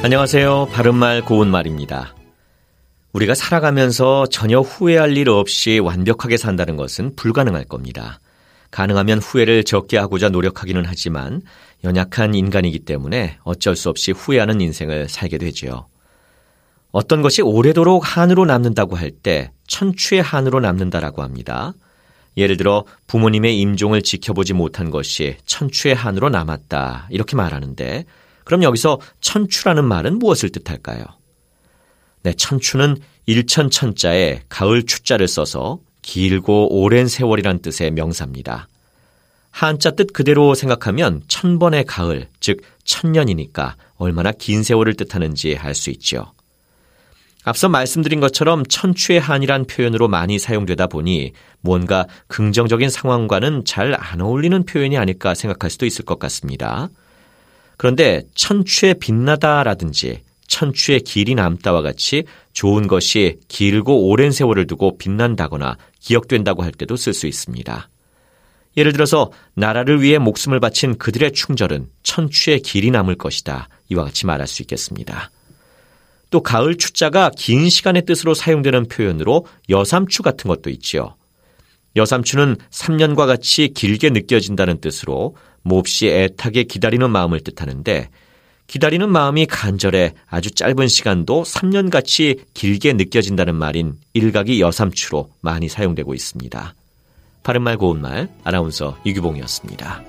안녕하세요. 바른말 고운말입니다. 우리가 살아가면서 전혀 후회할 일 없이 완벽하게 산다는 것은 불가능할 겁니다. 가능하면 후회를 적게 하고자 노력하기는 하지만 연약한 인간이기 때문에 어쩔 수 없이 후회하는 인생을 살게 되지요. 어떤 것이 오래도록 한으로 남는다고 할 때 천추의 한으로 남는다라고 합니다. 예를 들어 부모님의 임종을 지켜보지 못한 것이 천추의 한으로 남았다 이렇게 말하는데 그럼 여기서 천추라는 말은 무엇을 뜻할까요? 네, 천추는 일천천자에 가을 추자를 써서 길고 오랜 세월이란 뜻의 명사입니다. 한자 뜻 그대로 생각하면 천번의 가을, 즉 천년이니까 얼마나 긴 세월을 뜻하는지 알 수 있죠. 앞서 말씀드린 것처럼 천추의 한이란 표현으로 많이 사용되다 보니 뭔가 긍정적인 상황과는 잘 안 어울리는 표현이 아닐까 생각할 수도 있을 것 같습니다. 그런데 천추에 빛나다라든지 천추의 길이 남다와 같이 좋은 것이 길고 오랜 세월을 두고 빛난다거나 기억된다고 할 때도 쓸 수 있습니다. 예를 들어서 나라를 위해 목숨을 바친 그들의 충절은 천추의 길이 남을 것이다. 이와 같이 말할 수 있겠습니다. 또 가을 추자가 긴 시간의 뜻으로 사용되는 표현으로 여삼추 같은 것도 있지요. 여삼추는 3년과 같이 길게 느껴진다는 뜻으로 몹시 애타게 기다리는 마음을 뜻하는데 기다리는 마음이 간절해 아주 짧은 시간도 3년같이 길게 느껴진다는 말인 일각이 여삼추로 많이 사용되고 있습니다. 바른말 고운말 아나운서 이규봉이었습니다.